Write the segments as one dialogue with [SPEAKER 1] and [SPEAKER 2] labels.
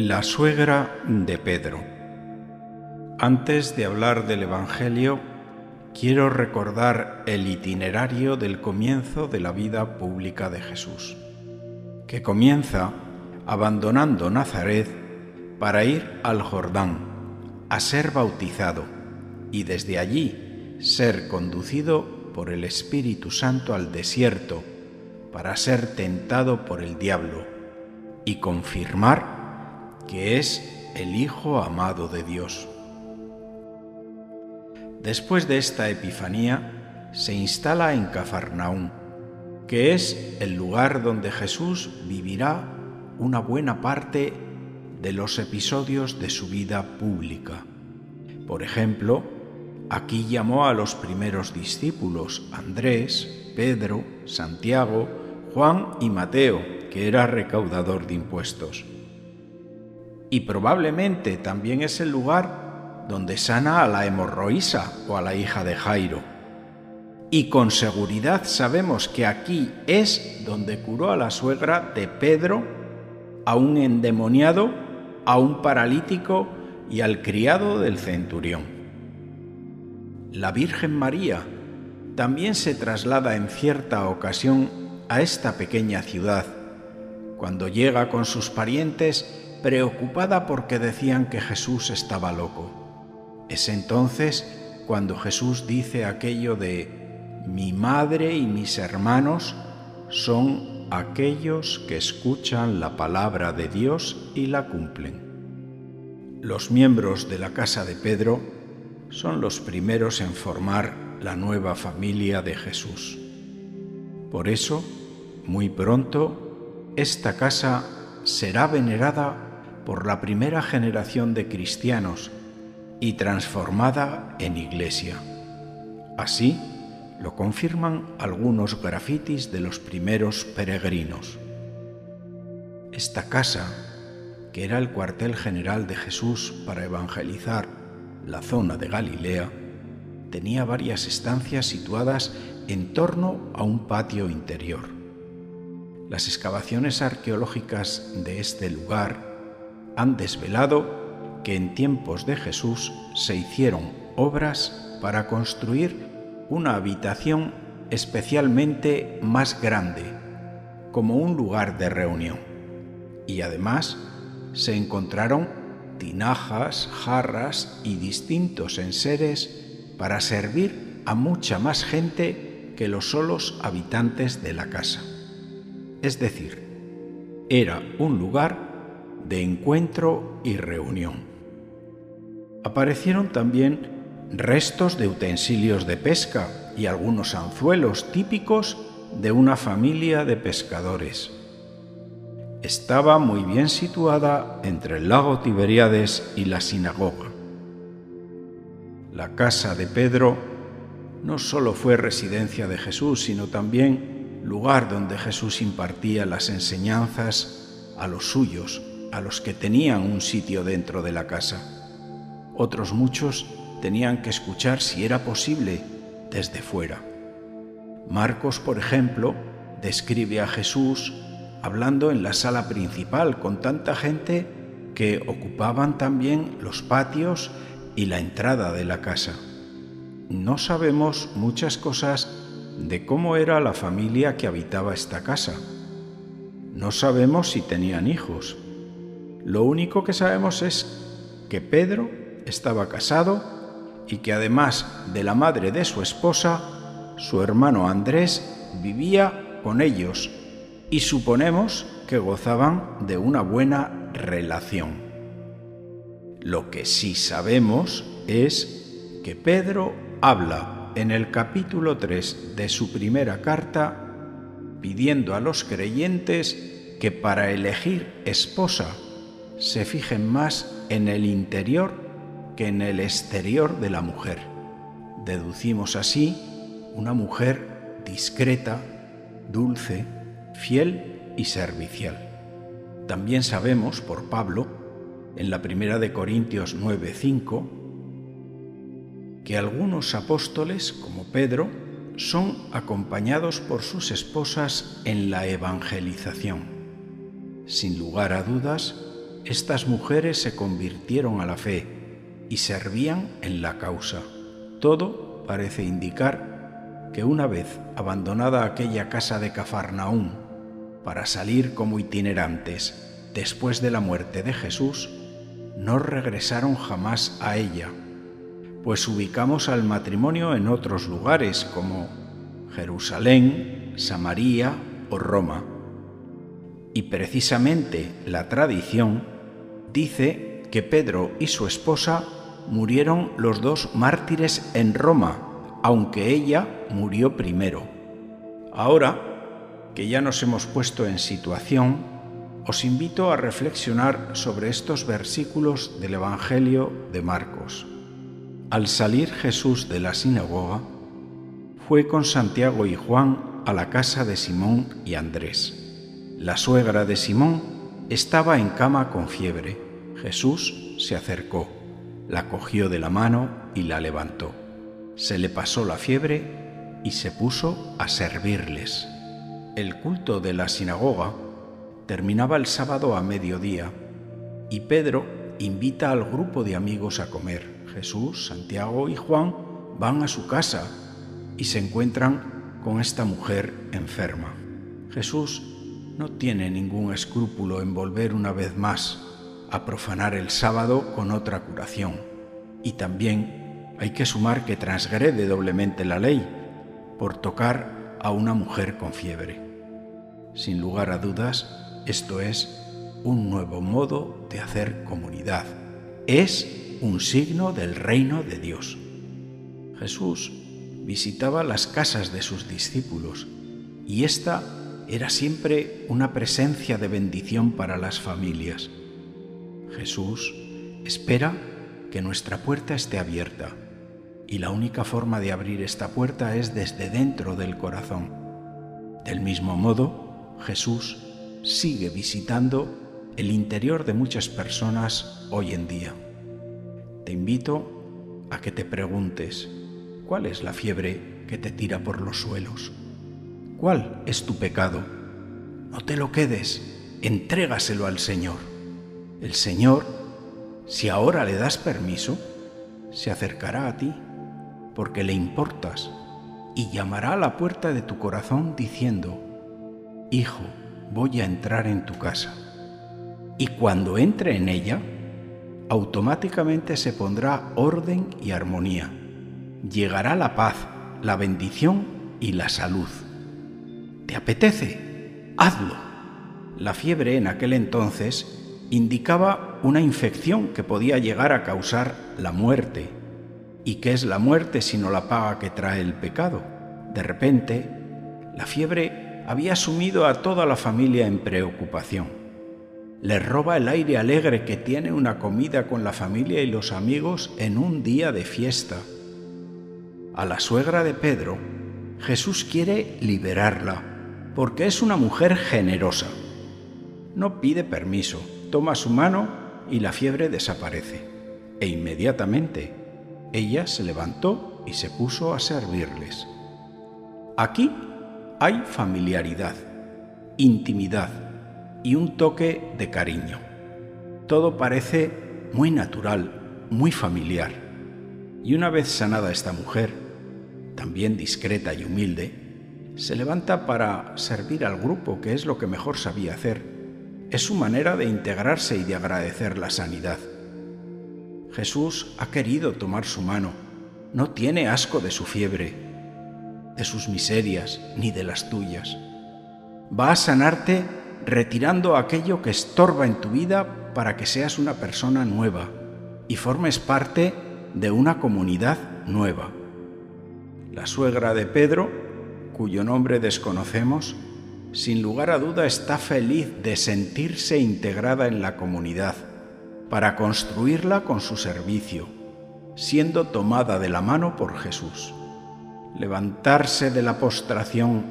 [SPEAKER 1] La suegra de Pedro. Antes de hablar del Evangelio, quiero recordar el itinerario del comienzo de la vida pública de Jesús, que comienza abandonando Nazaret para ir al Jordán a ser bautizado y desde allí ser conducido por el Espíritu Santo al desierto para ser tentado por el diablo y confirmar que es el Hijo amado de Dios. Después de esta epifanía, se instala en Cafarnaún, que es el lugar donde Jesús vivirá una buena parte de los episodios de su vida pública. Por ejemplo, aquí llamó a los primeros discípulos, Andrés, Pedro, Santiago, Juan y Mateo, que era recaudador de impuestos y probablemente también es el lugar donde sana a la hemorroísa o a la hija de Jairo. Y con seguridad sabemos que aquí es donde curó a la suegra de Pedro, a un endemoniado, a un paralítico y al criado del centurión. La Virgen María también se traslada en cierta ocasión a esta pequeña ciudad. Cuando llega con sus parientes, preocupada porque decían que Jesús estaba loco. Es entonces cuando Jesús dice aquello de, mi madre y mis hermanos son aquellos que escuchan la palabra de Dios y la cumplen. Los miembros de la casa de Pedro son los primeros en formar la nueva familia de Jesús. Por eso, muy pronto, esta casa será venerada por la primera generación de cristianos y transformada en iglesia. Así lo confirman algunos grafitis de los primeros peregrinos. Esta casa, que era el cuartel general de Jesús para evangelizar la zona de Galilea, tenía varias estancias situadas en torno a un patio interior. Las excavaciones arqueológicas de este lugar han desvelado que en tiempos de Jesús se hicieron obras para construir una habitación especialmente más grande, como un lugar de reunión. Y además se encontraron tinajas, jarras y distintos enseres para servir a mucha más gente que los solos habitantes de la casa. Es decir, era un lugar de encuentro y reunión. Aparecieron también restos de utensilios de pesca y algunos anzuelos típicos de una familia de pescadores. Estaba muy bien situada entre el lago Tiberíades y la sinagoga. La casa de Pedro no solo fue residencia de Jesús, sino también lugar donde Jesús impartía las enseñanzas a los suyos, a los que tenían un sitio dentro de la casa. Otros muchos tenían que escuchar si era posible desde fuera. Marcos, por ejemplo, describe a Jesús hablando en la sala principal con tanta gente que ocupaban también los patios y la entrada de la casa. No sabemos muchas cosas de cómo era la familia que habitaba esta casa. No sabemos si tenían hijos, lo único que sabemos es que Pedro estaba casado y que además de la madre de su esposa, su hermano Andrés vivía con ellos y suponemos que gozaban de una buena relación. Lo que sí sabemos es que Pedro habla en el capítulo 3 de su primera carta pidiendo a los creyentes que para elegir esposa se fijen más en el interior que en el exterior de la mujer. Deducimos así una mujer discreta, dulce, fiel y servicial. También sabemos por Pablo, en la primera de Corintios 9:5, que algunos apóstoles, como Pedro, son acompañados por sus esposas en la evangelización. Sin lugar a dudas, estas mujeres se convirtieron a la fe y servían en la causa. Todo parece indicar que una vez abandonada aquella casa de Cafarnaún para salir como itinerantes después de la muerte de Jesús, no regresaron jamás a ella, pues ubicamos al matrimonio en otros lugares como Jerusalén, Samaria o Roma. Y precisamente la tradición dice que Pedro y su esposa murieron los dos mártires en Roma, aunque ella murió primero. Ahora que ya nos hemos puesto en situación, os invito a reflexionar sobre estos versículos del Evangelio de Marcos. Al salir Jesús de la sinagoga, fue con Santiago y Juan a la casa de Simón y Andrés. La suegra de Simón estaba en cama con fiebre. Jesús se acercó, la cogió de la mano y la levantó. Se le pasó la fiebre y se puso a servirles. El culto de la sinagoga terminaba el sábado a mediodía y Pedro invita al grupo de amigos a comer. Jesús, Santiago y Juan van a su casa y se encuentran con esta mujer enferma. Jesús no tiene ningún escrúpulo en volver una vez más a profanar el sábado con otra curación. Y también hay que sumar que transgrede doblemente la ley por tocar a una mujer con fiebre. Sin lugar a dudas, esto es un nuevo modo de hacer comunidad. Es un signo del reino de Dios. Jesús visitaba las casas de sus discípulos y esta era siempre una presencia de bendición para las familias. Jesús espera que nuestra puerta esté abierta y la única forma de abrir esta puerta es desde dentro del corazón. Del mismo modo, Jesús sigue visitando el interior de muchas personas hoy en día. Te invito a que te preguntes, ¿cuál es la fiebre que te tira por los suelos? ¿Cuál es tu pecado? No te lo quedes, entrégaselo al Señor. El Señor, si ahora le das permiso, se acercará a ti porque le importas y llamará a la puerta de tu corazón diciendo, Hijo, voy a entrar en tu casa. Y cuando entre en ella, automáticamente se pondrá orden y armonía. Llegará la paz, la bendición y la salud. ¿Te apetece? Hazlo. La fiebre en aquel entonces indicaba una infección que podía llegar a causar la muerte. ¿Y qué es la muerte sino la paga que trae el pecado? De repente, la fiebre había sumido a toda la familia en preocupación. Le roba el aire alegre que tiene una comida con la familia y los amigos en un día de fiesta. A la suegra de Pedro, Jesús quiere liberarla, porque es una mujer generosa. No pide permiso, toma su mano y la fiebre desaparece. E inmediatamente ella se levantó y se puso a servirles. Aquí hay familiaridad, intimidad y un toque de cariño. Todo parece muy natural, muy familiar. Y una vez sanada esta mujer, también discreta y humilde, se levanta para servir al grupo, que es lo que mejor sabía hacer. Es su manera de integrarse y de agradecer la sanidad. Jesús ha querido tomar su mano, no tiene asco de su fiebre, de sus miserias ni de las tuyas. Va a sanarte retirando aquello que estorba en tu vida para que seas una persona nueva y formes parte de una comunidad nueva. La suegra de Pedro, cuyo nombre desconocemos, sin lugar a duda está feliz de sentirse integrada en la comunidad para construirla con su servicio, siendo tomada de la mano por Jesús levantarse de la postración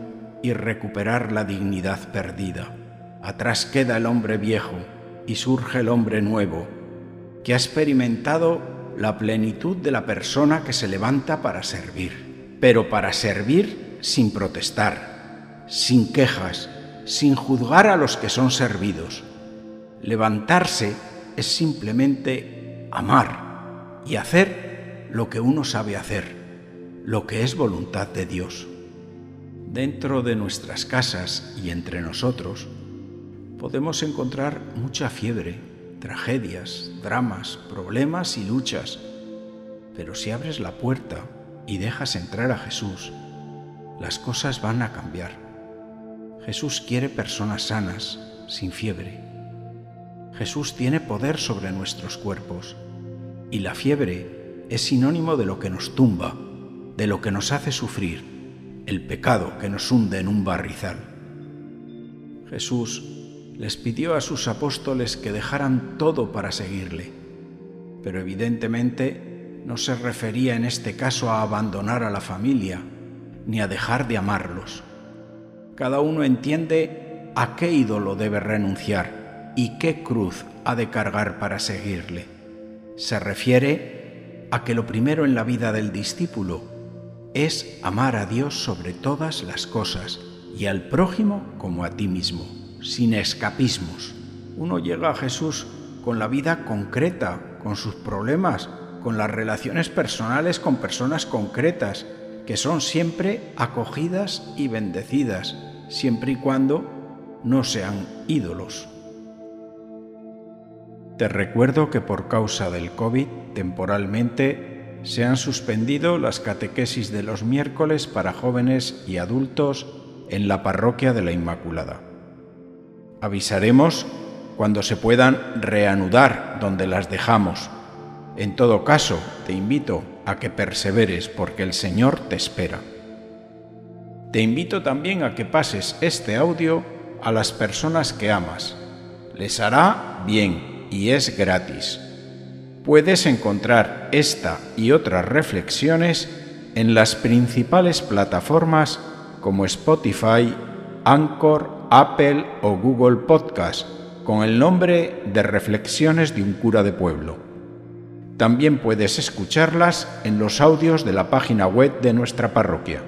[SPEAKER 1] y recuperar la dignidad perdida. Atrás queda el hombre viejo y surge el hombre nuevo, que ha experimentado la plenitud de la persona que se levanta para servir, pero para servir sin protestar, sin quejas, sin juzgar a los que son servidos. Levantarse es simplemente amar y hacer lo que uno sabe hacer, lo que es voluntad de Dios. Dentro de nuestras casas y entre nosotros podemos encontrar mucha fiebre, tragedias, dramas, problemas y luchas, pero si abres la puerta y dejas entrar a Jesús, las cosas van a cambiar. Jesús quiere personas sanas, sin fiebre. Jesús tiene poder sobre nuestros cuerpos y la fiebre es sinónimo de lo que nos tumba, de lo que nos hace sufrir, el pecado que nos hunde en un barrizal. Jesús les pidió a sus apóstoles que dejaran todo para seguirle, pero evidentemente no se refería en este caso a abandonar a la familia, ni a dejar de amarlos. Cada uno entiende a qué ídolo debe renunciar y qué cruz ha de cargar para seguirle. Se refiere a que lo primero en la vida del discípulo es amar a Dios sobre todas las cosas y al prójimo como a ti mismo, sin escapismos. Uno llega a Jesús con la vida concreta, con sus problemas, con las relaciones personales con personas concretas, que son siempre acogidas y bendecidas, siempre y cuando no sean ídolos. Te recuerdo que por causa del COVID temporalmente se han suspendido las catequesis de los miércoles para jóvenes y adultos en la parroquia de la Inmaculada. Avisaremos cuando se puedan reanudar donde las dejamos. En todo caso, te invito a que perseveres porque el Señor te espera. Te invito también a que pases este audio a las personas que amas. Les hará bien y es gratis. Puedes encontrar esta y otras reflexiones en las principales plataformas como Spotify, Anchor, Apple o Google Podcast con el nombre de Reflexiones de un cura de pueblo. También puedes escucharlas en los audios de la página web de nuestra parroquia.